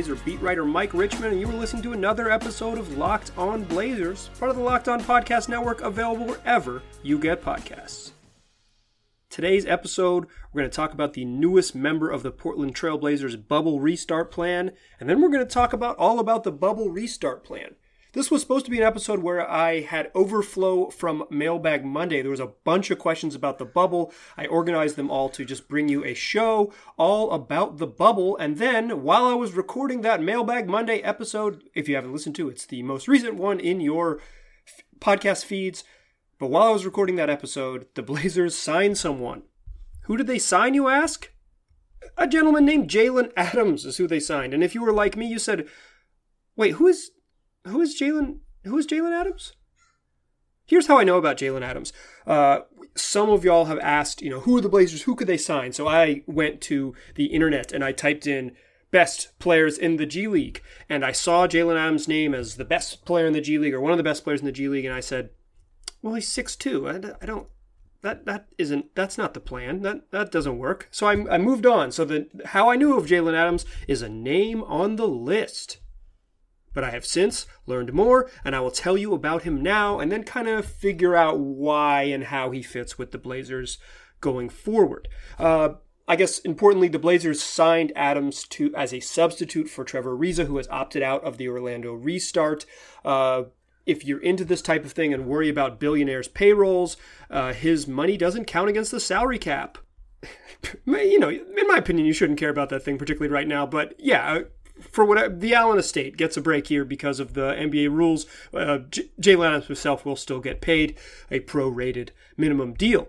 Blazer beat writer Mike Richman, and you are listening to another episode of Locked On Blazers, part of the Locked On Podcast Network, available wherever you get podcasts. Today's episode, we're going to talk about the newest member of the Portland Trailblazers bubble restart plan, and then we're going to talk about all about the bubble restart plan. This was supposed to be an episode where I had overflow from Mailbag Monday. There was a bunch of questions about the bubble. I organized them all to just bring you a show all about the bubble. And then while I was recording that Mailbag Monday episode, if you haven't listened to it, it's the most recent one in your f- podcast feeds. But while I was recording that episode, the Blazers signed someone. Who did they sign, you ask? A gentleman named Jalen Adams is who they signed. And if you were like me, you said, wait, who is who is Jalen? Who is Jalen Adams? Here's how I know about Jalen Adams. Uh, some of y'all have asked, you know, who are the Blazers? Who could they sign? So I went to the internet and I typed in best players in the G League, and I saw Jalen Adams' name as the best player in the G League or one of the best players in the G League, and I said, well, he's six two. I, I don't. That that isn't. That's not the plan. That that doesn't work. So I, I moved on. So the how I knew of Jalen Adams is a name on the list. But I have since learned more, and I will tell you about him now and then kind of figure out why and how he fits with the Blazers going forward. Uh, I guess importantly, the Blazers signed Adams to as a substitute for Trevor Ariza, who has opted out of the Orlando restart. Uh, if you're into this type of thing and worry about billionaires' payrolls, uh, his money doesn't count against the salary cap. you know, in my opinion, you shouldn't care about that thing particularly right now. But yeah, for what the Allen estate gets a break here because of the NBA rules. Uh, J- Jalen Adams himself will still get paid a prorated minimum deal.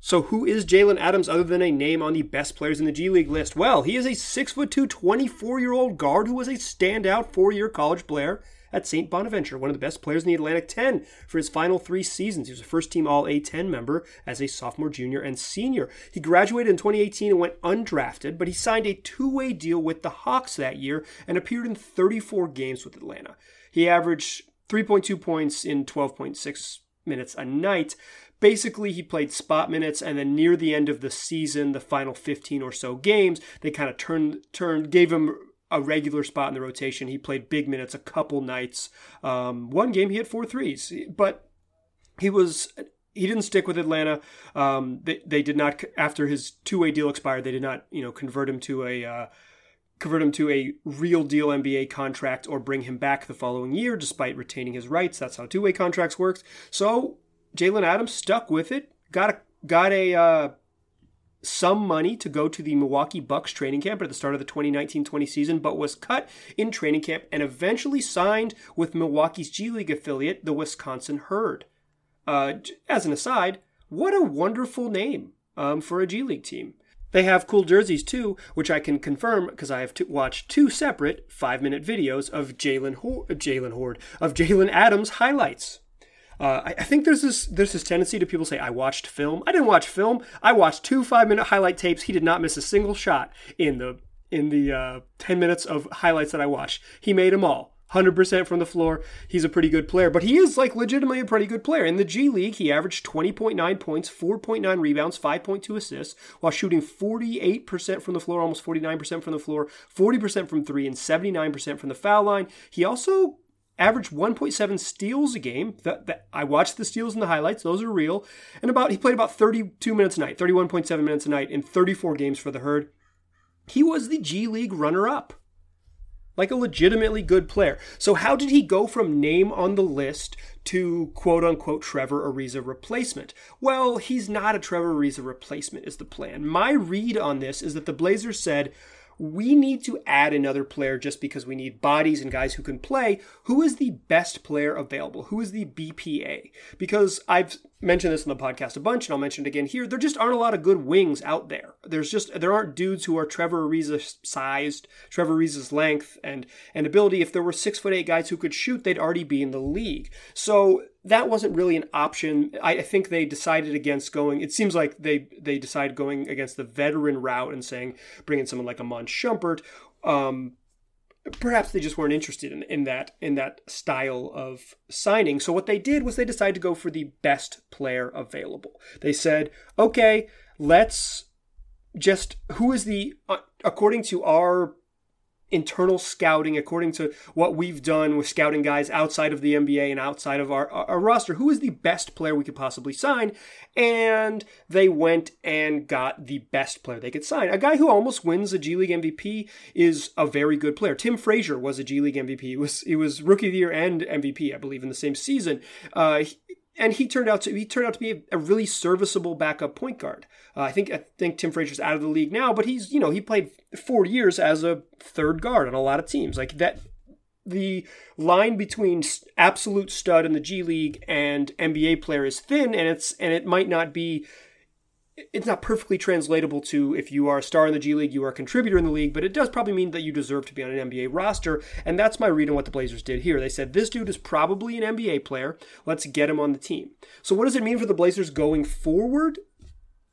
So who is Jalen Adams other than a name on the best players in the G League list? Well, he is a 6'2", 24-year-old guard who was a standout four-year college player at St. Bonaventure, one of the best players in the Atlantic 10 for his final three seasons. He was a first team All A10 member as a sophomore, junior, and senior. He graduated in 2018 and went undrafted, but he signed a two way deal with the Hawks that year and appeared in 34 games with Atlanta. He averaged 3.2 points in 12.6 minutes a night. Basically, he played spot minutes, and then near the end of the season, the final 15 or so games, they kind of turned, turned, gave him a regular spot in the rotation. He played big minutes a couple nights. Um, one game he had four threes, but he was he didn't stick with Atlanta. Um, they, they did not after his two way deal expired. They did not you know convert him to a uh, convert him to a real deal NBA contract or bring him back the following year, despite retaining his rights. That's how two way contracts works. So Jalen Adams stuck with it. Got a got a uh, some money to go to the Milwaukee Bucks training camp at the start of the 2019-20 season, but was cut in training camp and eventually signed with Milwaukee's G League affiliate, the Wisconsin Herd. Uh, as an aside, what a wonderful name um, for a G League team. They have cool jerseys too, which I can confirm because I have watched two separate five-minute videos of Jalen Ho- Jalen Horde of Jalen Adams highlights. Uh, I, I, think there's this there's this tendency to people say I watched film. I didn't watch film. I watched two five minute highlight tapes. He did not miss a single shot in the in the uh, ten minutes of highlights that I watched. He made them all. 100% from the floor. He's a pretty good player, but he is like legitimately a pretty good player. In the G League, he averaged 20.9 points, 4.9 rebounds, 5.2 assists, while shooting 48% from the floor, almost 49% from the floor, 40% from three, and 79% from the foul line. He also averaged 1.7 steals a game. That, that, I watched the steals and the highlights; those are real. And about he played about 32 minutes a night, 31.7 minutes a night in 34 games for the Herd. He was the G League runner-up, like a legitimately good player. So how did he go from name on the list to quote unquote Trevor Ariza replacement? Well, he's not a Trevor Ariza replacement. Is the plan? My read on this is that the Blazers said we need to add another player just because we need bodies and guys who can play. Who is the best player available? Who is the BPA? Because I've mentioned this in the podcast a bunch, and I'll mention it again here. There just aren't a lot of good wings out there. There's just there aren't dudes who are Trevor Ariza sized, Trevor Ariza's length and and ability. If there were six foot eight guys who could shoot, they'd already be in the league. So that wasn't really an option. I, I, think they decided against going. It seems like they they decided going against the veteran route and saying bringing someone like Iman Shumpert. Um, perhaps they just weren't interested in, in that in that style of signing. So what they did was they decided to go for the best player available. They said, okay, let's just who is the uh, according to our internal scouting, according to what we've done with scouting guys outside of the NBA and outside of our, our roster, who is the best player we could possibly sign. And they went and got the best player they could sign. A guy who almost wins a G League MVP is a very good player. Tim Frazier was a G League MVP. He was, he was rookie of the year and MVP, I believe, in the same season. Uh, and he turned out to he turned out to be a, a really serviceable backup point guard. Uh, I think I think Tim Frazier's out of the league now, but he's you know he played four years as a third guard on a lot of teams. Like that, the line between absolute stud in the G League and NBA player is thin, and it's and it might not be it's not perfectly translatable to if you are a star in the G League, you are a contributor in the league, but it does probably mean that you deserve to be on an NBA roster. And that's my read on what the Blazers did here. They said, this dude is probably an NBA player. Let's get him on the team. So, what does it mean for the Blazers going forward?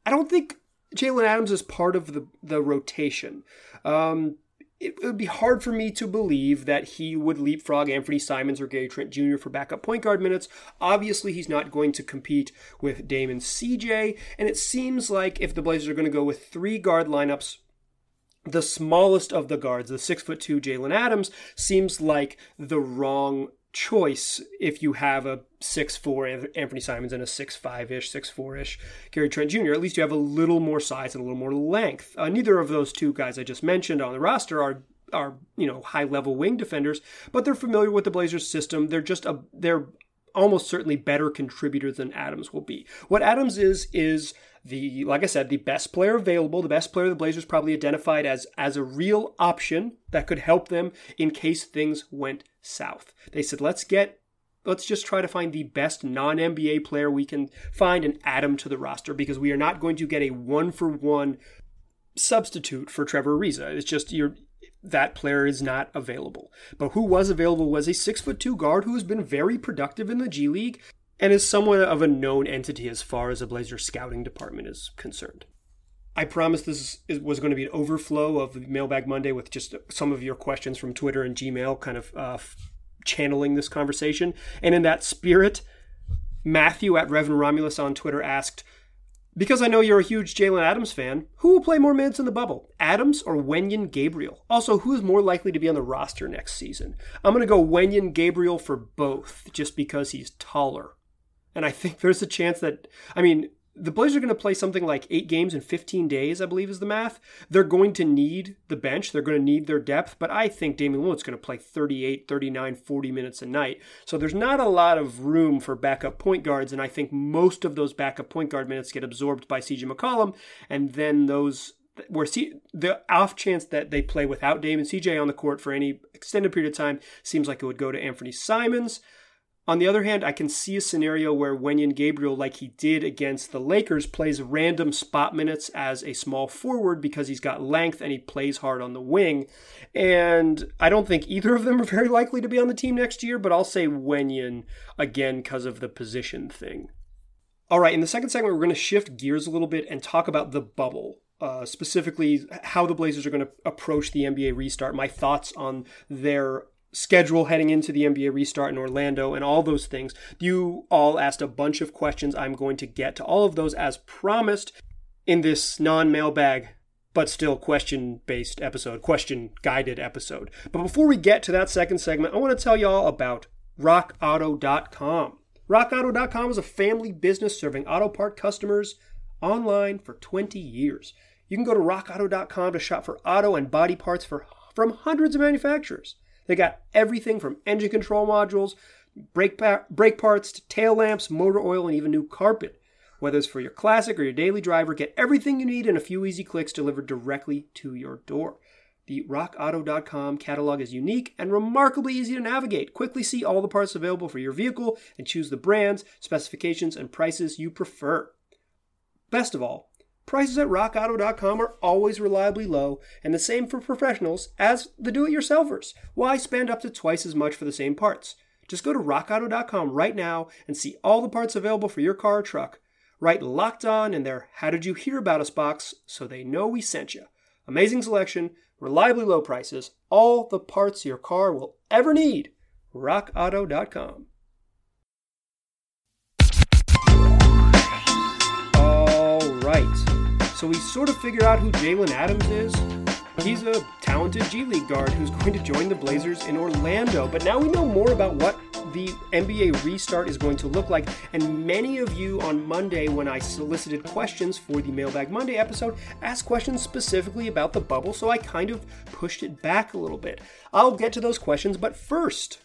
I don't think Jalen Adams is part of the, the rotation. Um, it, would be hard for me to believe that he would leapfrog Anthony Simons or Gary Trent Jr. for backup point guard minutes. Obviously, he's not going to compete with Damon CJ, and it seems like if the Blazers are going to go with three guard lineups, the smallest of the guards, the six foot two Jalen Adams, seems like the wrong choice if you have a six four Anthony Simons and a six five ish, six four ish Gary Trent Jr. At least you have a little more size and a little more length. Uh, neither of those two guys I just mentioned on the roster are are you know high level wing defenders, but they're familiar with the Blazers system. They're just a they're almost certainly better contributors than Adams will be. What Adams is is the like I said, the best player available, the best player the Blazers probably identified as as a real option that could help them in case things went south. They said, let's get let's just try to find the best non-NBA player we can find and add him to the roster because we are not going to get a one for one substitute for Trevor Ariza. It's just you're that player is not available. But who was available was a six foot two guard who has been very productive in the G League and is somewhat of a known entity as far as the Blazers scouting department is concerned. I promise this is, was going to be an overflow of Mailbag Monday with just some of your questions from Twitter and Gmail, kind of uh, channeling this conversation. And in that spirit, Matthew at Reverend Romulus on Twitter asked, because I know you're a huge Jalen Adams fan, who will play more minutes in the bubble, Adams or Wenyen Gabriel? Also, who is more likely to be on the roster next season? I'm going to go Wenyen Gabriel for both, just because he's taller. And I think there's a chance that, I mean, the Blazers are going to play something like eight games in 15 days, I believe is the math. They're going to need the bench. They're going to need their depth. But I think Damian Lillard's going to play 38, 39, 40 minutes a night. So there's not a lot of room for backup point guards. And I think most of those backup point guard minutes get absorbed by CJ McCollum. And then those where C, the off chance that they play without Dame and CJ on the court for any extended period of time seems like it would go to Anthony Simons. On the other hand, I can see a scenario where Wenyen Gabriel, like he did against the Lakers, plays random spot minutes as a small forward because he's got length and he plays hard on the wing. And I don't think either of them are very likely to be on the team next year, but I'll say Wenyen again because of the position thing. All right, in the second segment, we're going to shift gears a little bit and talk about the bubble. Uh, specifically, how the Blazers are going to approach the NBA restart, my thoughts on their schedule heading into the NBA restart in Orlando and all those things. You all asked a bunch of questions. I'm going to get to all of those as promised in this non mailbag, but still question based episode, question guided episode. But before we get to that second segment, I want to tell y'all about rockauto.com. RockAuto.com is a family business serving auto part customers online for 20 years. You can go to rockauto.com to shop for auto and body parts for, from hundreds of manufacturers. They got everything from engine control modules, brake, pa- brake parts, to tail lamps, motor oil, and even new carpet. Whether it's for your classic or your daily driver, get everything you need in a few easy clicks delivered directly to your door. The rockauto.com catalog is unique and remarkably easy to navigate. Quickly see all the parts available for your vehicle and choose the brands, specifications, and prices you prefer. Best of all, Prices at rockauto.com are always reliably low, and the same for professionals as the do it yourselfers. Why spend up to twice as much for the same parts? Just go to rockauto.com right now and see all the parts available for your car or truck. Write locked on in their How Did You Hear About Us box so they know we sent you. Amazing selection, reliably low prices, all the parts your car will ever need. RockAuto.com. right. So we sort of figure out who Jalen Adams is, He's a talented G League guard who's going to join the Blazers in Orlando. But now we know more about what the NBA restart is going to look like. And many of you on Monday, when I solicited questions for the Mailbag Monday episode, asked questions specifically about the bubble, so I kind of pushed it back a little bit. I'll get to those questions, but first,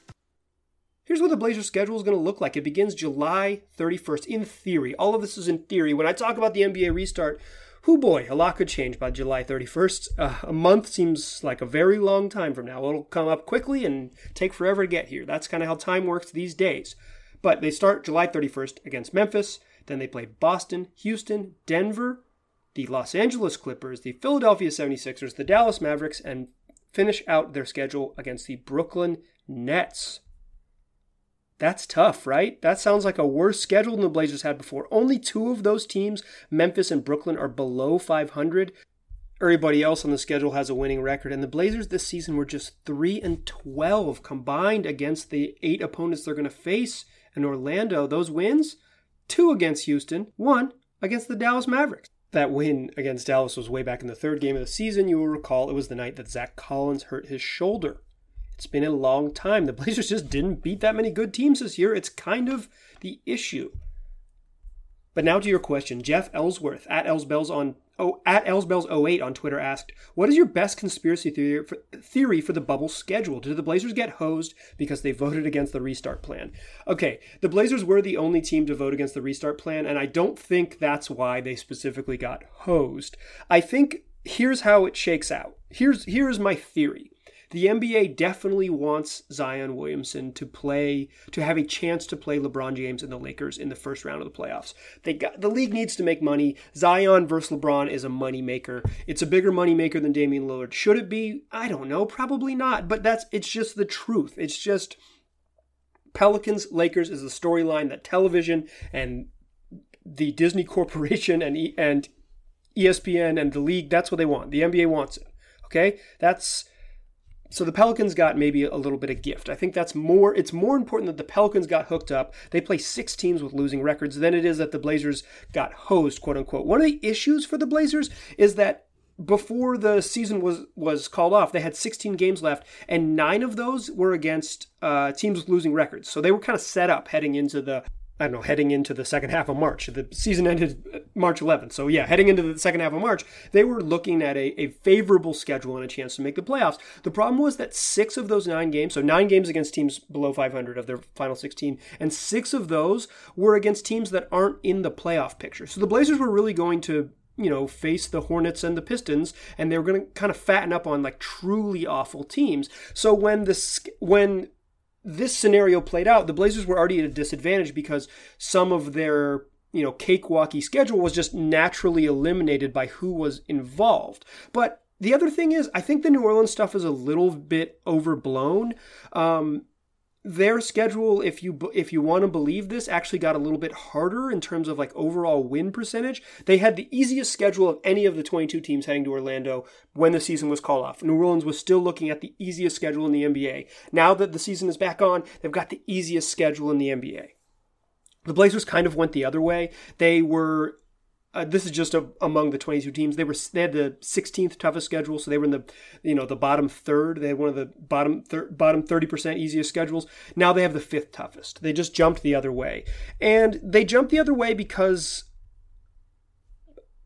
Here's what the Blazers schedule is going to look like. It begins July 31st, in theory. All of this is in theory. When I talk about the NBA restart, who boy, a lot could change by July 31st. Uh, a month seems like a very long time from now. It'll come up quickly and take forever to get here. That's kind of how time works these days. But they start July 31st against Memphis. Then they play Boston, Houston, Denver, the Los Angeles Clippers, the Philadelphia 76ers, the Dallas Mavericks, and finish out their schedule against the Brooklyn Nets. That's tough, right? That sounds like a worse schedule than the Blazers had before. Only two of those teams, Memphis and Brooklyn, are below 500. Everybody else on the schedule has a winning record, and the Blazers this season were just 3 and 12 combined against the eight opponents they're going to face in Orlando. Those wins, two against Houston, one against the Dallas Mavericks. That win against Dallas was way back in the third game of the season. You will recall it was the night that Zach Collins hurt his shoulder. It's been a long time. The Blazers just didn't beat that many good teams this year. It's kind of the issue. But now to your question. Jeff Ellsworth at Ellsbells on oh at Ellsbells08 on Twitter asked, "What is your best conspiracy theory for, theory for the bubble schedule? Did the Blazers get hosed because they voted against the restart plan?" Okay, the Blazers were the only team to vote against the restart plan, and I don't think that's why they specifically got hosed. I think here's how it shakes out. Here's here's my theory the NBA definitely wants Zion Williamson to play, to have a chance to play LeBron James and the Lakers in the first round of the playoffs. They got the league needs to make money. Zion versus LeBron is a money maker. It's a bigger money maker than Damian Lillard. Should it be? I don't know. Probably not. But that's it's just the truth. It's just Pelicans Lakers is the storyline that television and the Disney Corporation and and ESPN and the league that's what they want. The NBA wants it. Okay? That's so the Pelicans got maybe a little bit of gift. I think that's more it's more important that the Pelicans got hooked up. They play six teams with losing records than it is that the Blazers got hosed, quote unquote. One of the issues for the Blazers is that before the season was was called off, they had 16 games left, and nine of those were against uh, teams with losing records. So they were kind of set up heading into the I don't know, heading into the second half of March. The season ended March 11th. So, yeah, heading into the second half of March, they were looking at a, a favorable schedule and a chance to make the playoffs. The problem was that six of those nine games, so nine games against teams below 500 of their final 16, and six of those were against teams that aren't in the playoff picture. So the Blazers were really going to you know, face the Hornets and the Pistons, and they were going to kind of fatten up on like truly awful teams. So when this when this scenario played out, the Blazers were already at a disadvantage because some of their you know cakewalky schedule was just naturally eliminated by who was involved. But the other thing is, I think the New Orleans stuff is a little bit overblown. Um, their schedule if you if you want to believe this actually got a little bit harder in terms of like overall win percentage. They had the easiest schedule of any of the 22 teams heading to orlando when the season was called off. New orleans was still looking at the easiest schedule in the nba now that the season is back on they've got the easiest schedule in the nba the blazers kind of went the other way. They were uh, this is just a, among the 22 teams. They were they had the 16th toughest schedule, so they were in the you know the bottom third. They had one of the bottom thir- bottom 30 percent easiest schedules. Now they have the fifth toughest. They just jumped the other way, and they jumped the other way because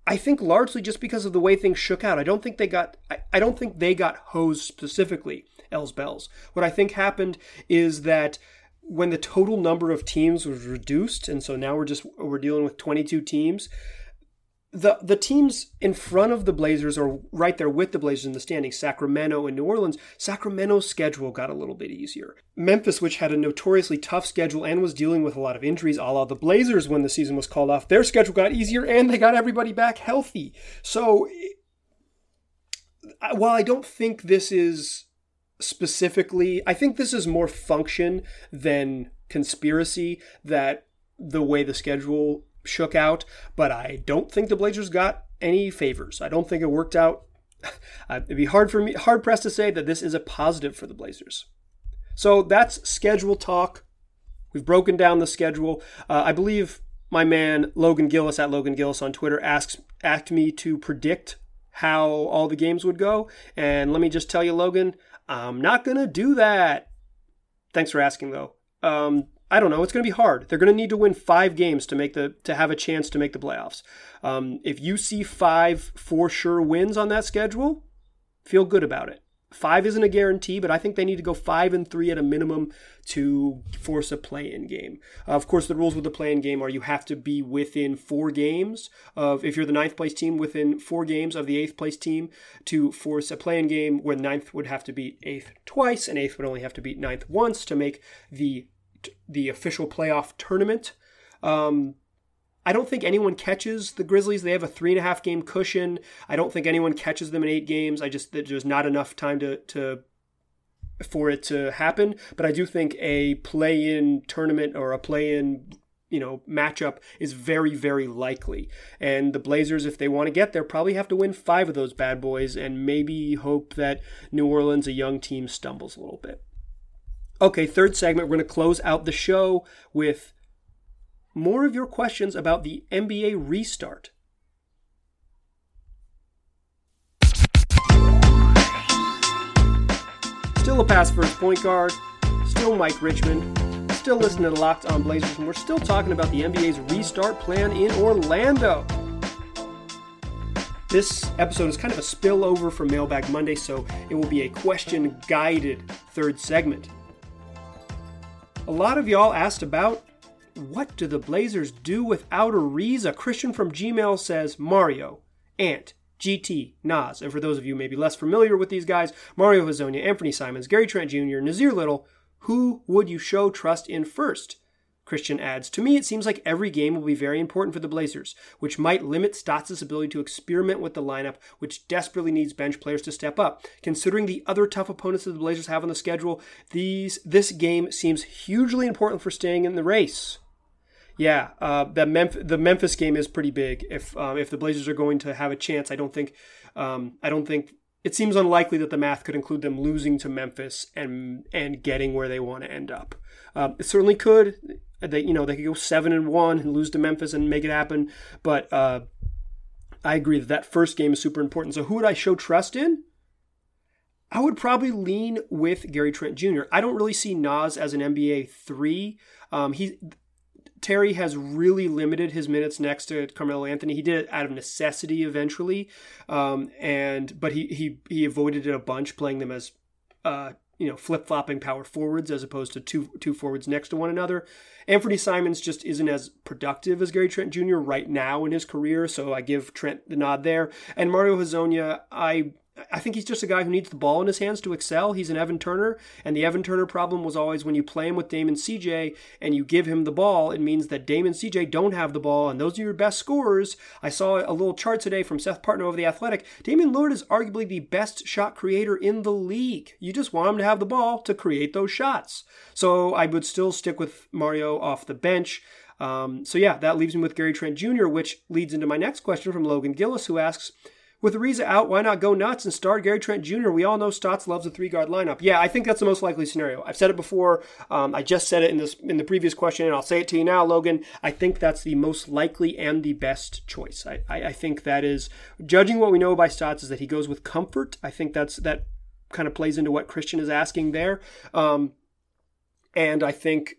I think largely just because of the way things shook out. I don't think they got I, I don't think they got hosed specifically. Els Bells. What I think happened is that when the total number of teams was reduced, and so now we're just we're dealing with 22 teams the the teams in front of the Blazers are right there with the Blazers in the standings, Sacramento and New Orleans. Sacramento's schedule got a little bit easier. Memphis, which had a notoriously tough schedule and was dealing with a lot of injuries, a la the Blazers when the season was called off, their schedule got easier and they got everybody back healthy. So while I don't think this is specifically, I think this is more function than conspiracy that the way the schedule shook out, but I don't think the Blazers got any favors. I don't think it worked out. It'd be hard for me, hard pressed to say that this is a positive for the Blazers. So that's schedule talk. We've broken down the schedule. Uh, I believe my man Logan Gillis at Logan Gillis on Twitter asks asked me to predict how all the games would go. And let me just tell you, Logan, I'm not to do that. Thanks for asking, though. Um, I don't know. It's going to be hard. They're going to need to win five games to make the to have a chance to make the playoffs. Um, if you see five for sure wins on that schedule, feel good about it. Five isn't a guarantee, but I think they need to go five and three at a minimum to force a play-in game. Uh, of course, the rules with the play-in game are you have to be within four games of if you're the ninth place team within four games of the eighth place team to force a play-in game, where ninth would have to beat eighth twice, and eighth would only have to beat ninth once to make the the official playoff tournament. Um, I don't think anyone catches the Grizzlies. They have a three and a half game cushion. I don't think anyone catches them in eight games. I just there's not enough time to to for it to happen. But I do think a play-in tournament or a play-in you know matchup is very very likely. And the Blazers, if they want to get there, probably have to win five of those bad boys and maybe hope that New Orleans, a young team, stumbles a little bit. Okay, third segment. We're going to close out the show with more of your questions about the NBA restart. Still a pass first point guard, still Mike Richman, still listening to Locked on Blazers, and we're still talking about the NBA's restart plan in Orlando. This episode is kind of a spillover from Mailbag Monday, so it will be a question guided third segment. A lot of y'all asked about what do the Blazers do without Ariza? Christian from Gmail says Mario, Ant, GT, Nas, and for those of you maybe less familiar with these guys, Mario Hezonja, Anthony Simons, Gary Trent Jr., Nassir Little, who would you show trust in first? Christian adds, To me, it seems like every game will be very important for the Blazers, which might limit Stotts' ability to experiment with the lineup, which desperately needs bench players to step up. Considering the other tough opponents that the Blazers have on the schedule, these this game seems hugely important for staying in the race. Yeah, uh, the, Memf- the Memphis game is pretty big. If um, if the Blazers are going to have a chance, I don't think um, I don't think it seems unlikely that the math could include them losing to Memphis and and getting where they want to end up. Uh, it certainly could. They you know they could go seven and one and lose to Memphis and make it happen. But uh, I agree that that first game is super important. So who would I show trust in? I would probably lean with Gary Trent Jr. I don't really see Nas as an NBA three. Um, he Terry has really limited his minutes next to Carmelo Anthony. He did it out of necessity eventually, um, and but he he he avoided it a bunch, playing them as uh, you know flip flopping power forwards as opposed to two two forwards next to one another. Anthony Simons just isn't as productive as Gary Trent Jr. right now in his career, so I give Trent the nod there. And Mario Hezonja, I I think he's just a guy who needs the ball in his hands to excel. He's an Evan Turner, and the Evan Turner problem was always when you play him with Damon CJ and you give him the ball, it means that Damon CJ don't have the ball, and those are your best scorers. I saw a little chart today from Seth Partnow of The Athletic. Damian Lillard is arguably the best shot creator in the league. You just want him to have the ball to create those shots. So I would still stick with Mario off the bench. Um, so yeah, that leaves me with Gary Trent Jr., which leads into my next question from Logan Gillis, who asks, with Ariza out, why not go nuts and start Gary Trent Jr.? We all know Stotts loves a three guard lineup. Yeah, I think that's the most likely scenario. I've said it before. Um, I just said it in this in the previous question, and I'll say it to you now, Logan. I think that's the most likely and the best choice. I, I, I think that is judging what we know by Stotts is that he goes with comfort. I think that's that kind of plays into what Christian is asking there. Um, and I think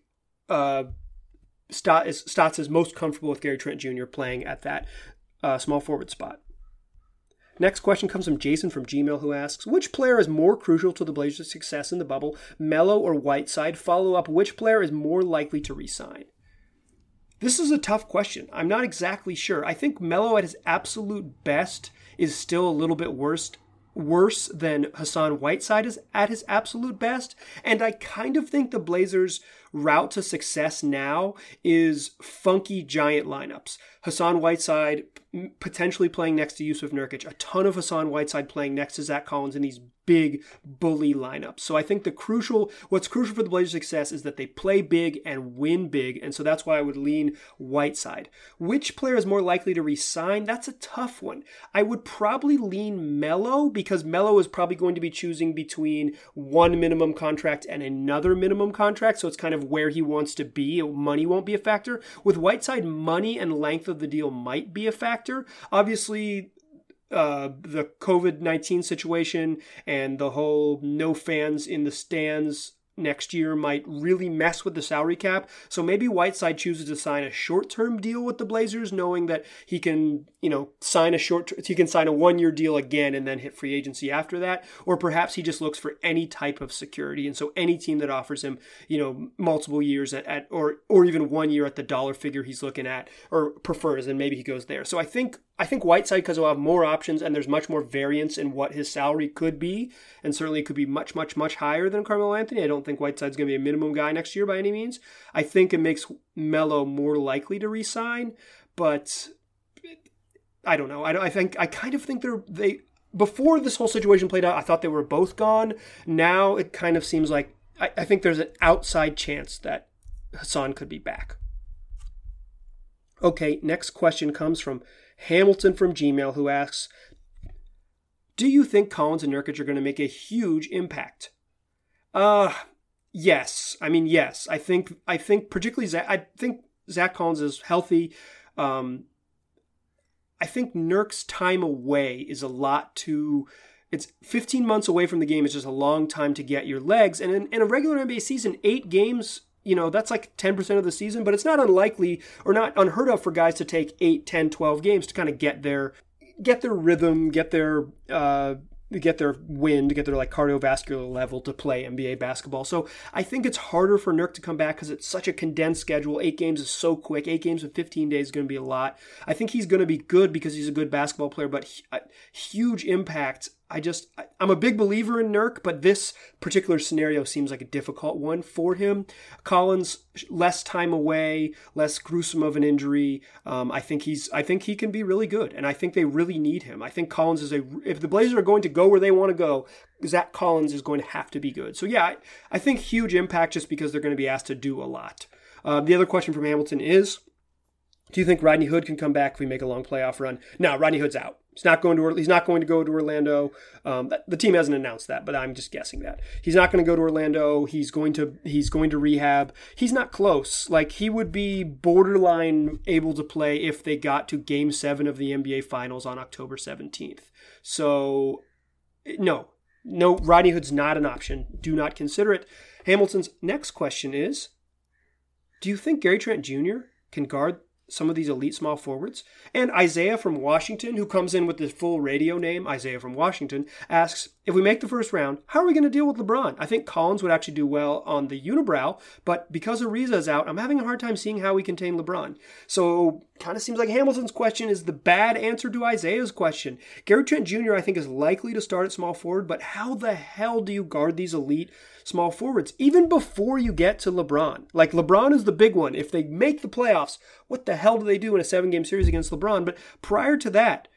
uh, is, Stotts is most comfortable with Gary Trent Jr. playing at that uh, small forward spot. Next question comes from Jason from Gmail who asks, which player is more crucial to the Blazers' success in the bubble, Melo or Whiteside? Follow up, which player is more likely to resign? This is a tough question. I'm not exactly sure. I think Melo at his absolute best is still a little bit worse worse than Hassan Whiteside is at his absolute best. And I kind of think the Blazers' route to success now is funky giant lineups. Hassan Whiteside potentially playing next to Jusuf Nurkic, a ton of Hassan Whiteside playing next to Zach Collins in these big bully lineups. So I think the crucial, what's crucial for the Blazers' success is that they play big and win big, and so that's why I would lean Whiteside. Which player is more likely to resign? That's a tough one. I would probably lean Melo because Melo is probably going to be choosing between one minimum contract and another minimum contract, so it's kind of where he wants to be. Money won't be a factor. With Whiteside, money and length of the deal might be a factor. Obviously, uh, the COVID 19 situation and the whole no fans in the stands next year might really mess with the salary cap. So maybe Whiteside chooses to sign a short-term deal with the Blazers, knowing that he can, you know, sign a short, he can sign a one-year deal again and then hit free agency after that. Or perhaps he just looks for any type of security, and so any team that offers him, you know, multiple years at, at or or even one year at the dollar figure he's looking at or prefers, and maybe he goes there. So I think I think Whiteside, because he'll have more options and there's much more variance in what his salary could be, and certainly it could be much, much, much higher than Carmelo Anthony. I don't think Whiteside's going to be a minimum guy next year by any means. I think it makes Melo more likely to resign, but I don't know. I, I think I kind of think they're they before this whole situation played out. I thought they were both gone. Now it kind of seems like I, I think there's an outside chance that Hassan could be back. Okay, next question comes from Hamilton from Gmail who asks, "Do you think Collins and Nurkic are going to make a huge impact?" Uh yes. I mean, yes. I think I think particularly Zach, I think Zach Collins is healthy. Um, I think Nurk's time away is a lot to. It's 15 months away from the game. It's just a long time to get your legs. And in, in a regular NBA season, eight games you know, that's like 10% of the season, but it's not unlikely or not unheard of for guys to take 8, 10, 12 games to kind of get their get their rhythm, get their uh, get their wind, get their like cardiovascular level to play NBA basketball. So I think it's harder for Nurk to come back because it's such a condensed schedule. Eight games is so quick. Eight games in 15 days is going to be a lot. I think he's going to be good because he's a good basketball player, but uh, huge impact I just I'm a big believer in Nurk, but this particular scenario seems like a difficult one for him. Collins less time away, less gruesome of an injury. Um, I think he's I think he can be really good, and I think they really need him. I think Collins is a if the Blazers are going to go where they want to go, Zach Collins is going to have to be good. So yeah, I, I think huge impact just because they're going to be asked to do a lot. Uh, the other question from Hamilton is. Do you think Rodney Hood can come back if we make a long playoff run? No, Rodney Hood's out. He's not going to. He's not going to go to Orlando. Um, the team hasn't announced that, but I'm just guessing that he's not going to go to Orlando. He's going to. He's going to rehab. He's not close. Like he would be borderline able to play if they got to Game Seven of the NBA Finals on October 17th. So, no, no. Rodney Hood's not an option. Do not consider it. Hamilton's next question is: Do you think Gary Trent Jr. can guard some of these elite small forwards. And Isaiah from Washington, who comes in with the full radio name, Isaiah from Washington, asks If we make the first round, how are we going to deal with LeBron? I think Collins would actually do well on the unibrow, but because Ariza is out, I'm having a hard time seeing how we contain LeBron. So, kind of seems like Hamilton's question is the bad answer to Isaiah's question. Gary Trent Jr., I think, is likely to start at small forward, but how the hell do you guard these elite small forwards, even before you get to LeBron. Like LeBron is the big one. If they make the playoffs, what the hell do they do in a seven game series against LeBron? But prior to that,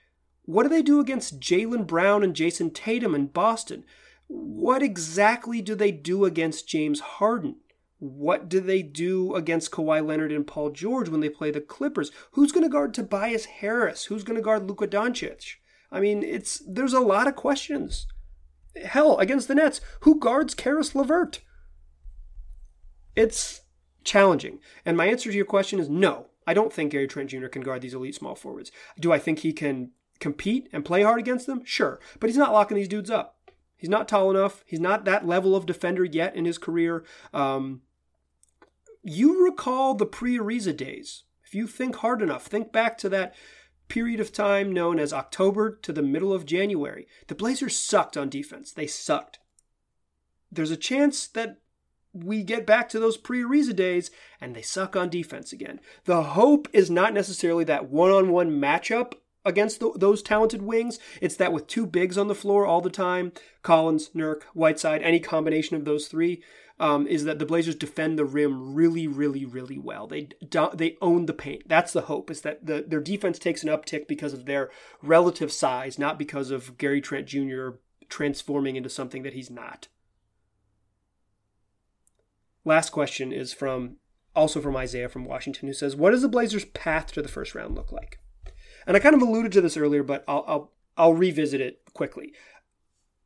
what do they do against Jaylen Brown and Jayson Tatum in Boston? What exactly do they do against James Harden? What do they do against Kawhi Leonard and Paul George when they play the Clippers? Who's going to guard Tobias Harris? Who's going to guard Luka Doncic? I mean, it's there's a lot of questions. Hell, against the Nets, who guards Caris LeVert? It's challenging. And my answer to your question is no. I don't think Gary Trent Jr. can guard these elite small forwards. Do I think he can compete and play hard against them? Sure. But he's not locking these dudes up. He's not tall enough. He's not that level of defender yet in his career. Um, you recall the pre Ariza days. If you think hard enough, think back to that period of time known as October to the middle of January, the Blazers sucked on defense. They sucked. There's a chance that we get back to those pre Ariza days and they suck on defense again. The hope is not necessarily that one on one matchup against the, those talented wings. It's that with two bigs on the floor all the time, Collins, Nurk, Whiteside, any combination of those three, um, is that the Blazers defend the rim really, really, really well. They they own the paint. That's the hope. Is that the, their defense takes an uptick because of their relative size, not because of Gary Trent Jr. transforming into something that he's not. Last question is from also from Isaiah from Washington, who says, "What does the Blazers' path to the first round look like?" And I kind of alluded to this earlier, but I'll I'll, I'll revisit it quickly.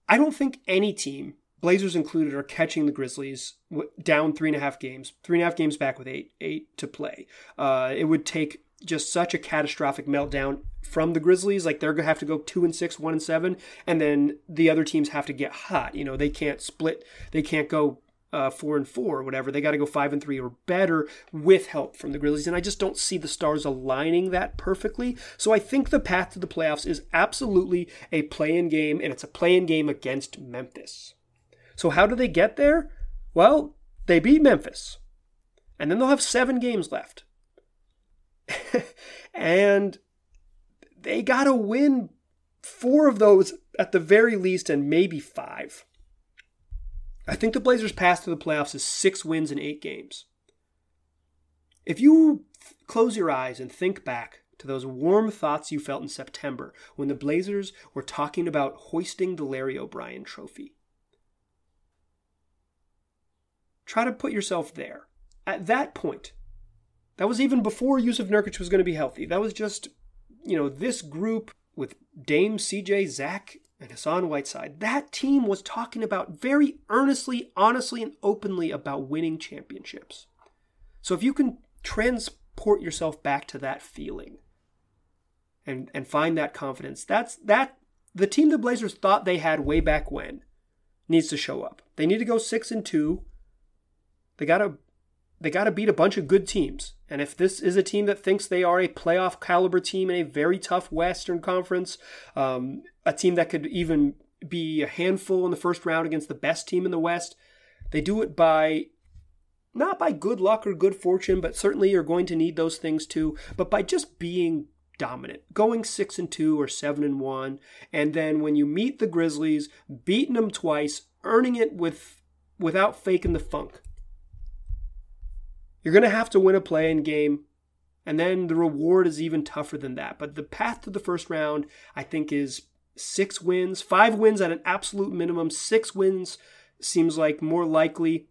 I don't think any team Blazers included, are catching the Grizzlies down three and a half games, three and a half games back with eight eight to play. Uh, it would take just such a catastrophic meltdown from the Grizzlies. Like they're gonna have to go two and six, one and seven, and then the other teams have to get hot. You know, they can't split. They can't go uh, four and four or whatever. They got to go five and three or better with help from the Grizzlies. And I just don't see the stars aligning that perfectly. So I think the path to the playoffs is absolutely a play in game, and it's a play in game against Memphis. So how do they get there? Well, they beat Memphis. And then they'll have seven games left. and they got to win four of those at the very least, and maybe five. I think the Blazers' path to the playoffs is six wins in eight games. If you close your eyes and think back to those warm thoughts you felt in September when the Blazers were talking about hoisting the Larry O'Brien trophy, try to put yourself there. At that point, that was even before Jusuf Nurkic was going to be healthy. That was just, you know, this group with Dame, CJ, Zach, and Hassan Whiteside, that team was talking about very earnestly, honestly, and openly about winning championships. So if you can transport yourself back to that feeling and and find that confidence, that's that the team the Blazers thought they had way back when needs to show up. They need to go 6 and 2. They got to they got to beat a bunch of good teams. And if this is a team that thinks they are a playoff caliber team in a very tough Western Conference, um, a team that could even be a handful in the first round against the best team in the West, they do it by not by good luck or good fortune, but certainly you're going to need those things too, but by just being dominant, going 6 and 2 or 7 and 1, and then when you meet the Grizzlies, beating them twice, earning it with without faking the funk. You're going to have to win a play in game, and then the reward is even tougher than that. But the path to the first round, I think, is six wins, five wins at an absolute minimum. Six wins seems like more likely.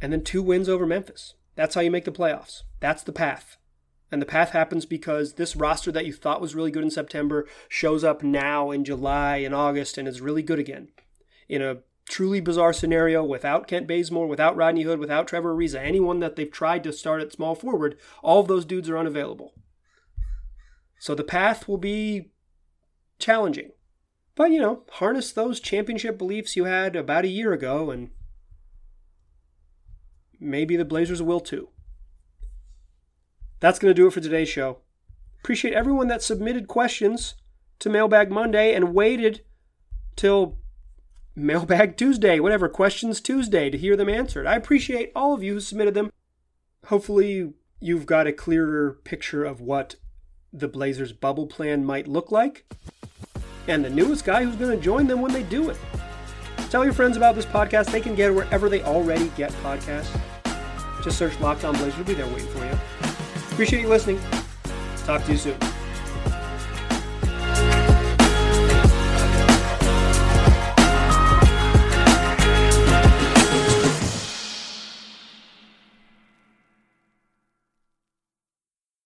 And then two wins over Memphis. That's how you make the playoffs. That's the path. And the path happens because this roster that you thought was really good in September shows up now in July and August and is really good again in a truly bizarre scenario without Kent Bazemore, without Rodney Hood, without Trevor Ariza, anyone that they've tried to start at small forward, all of those dudes are unavailable. So the path will be challenging. But, you know, harness those championship beliefs you had about a year ago, and maybe the Blazers will too. That's going to do it for today's show. Appreciate everyone that submitted questions to Mailbag Monday and waited till Mailbag Tuesday, whatever, Questions Tuesday to hear them answered. I appreciate all of you who submitted them. Hopefully, you've got a clearer picture of what the Blazers bubble plan might look like and the newest guy who's going to join them when they do it. Tell your friends about this podcast. They can get it wherever they already get podcasts. Just search Locked On Blazers. We'll be there waiting for you. Appreciate you listening. Talk to you soon.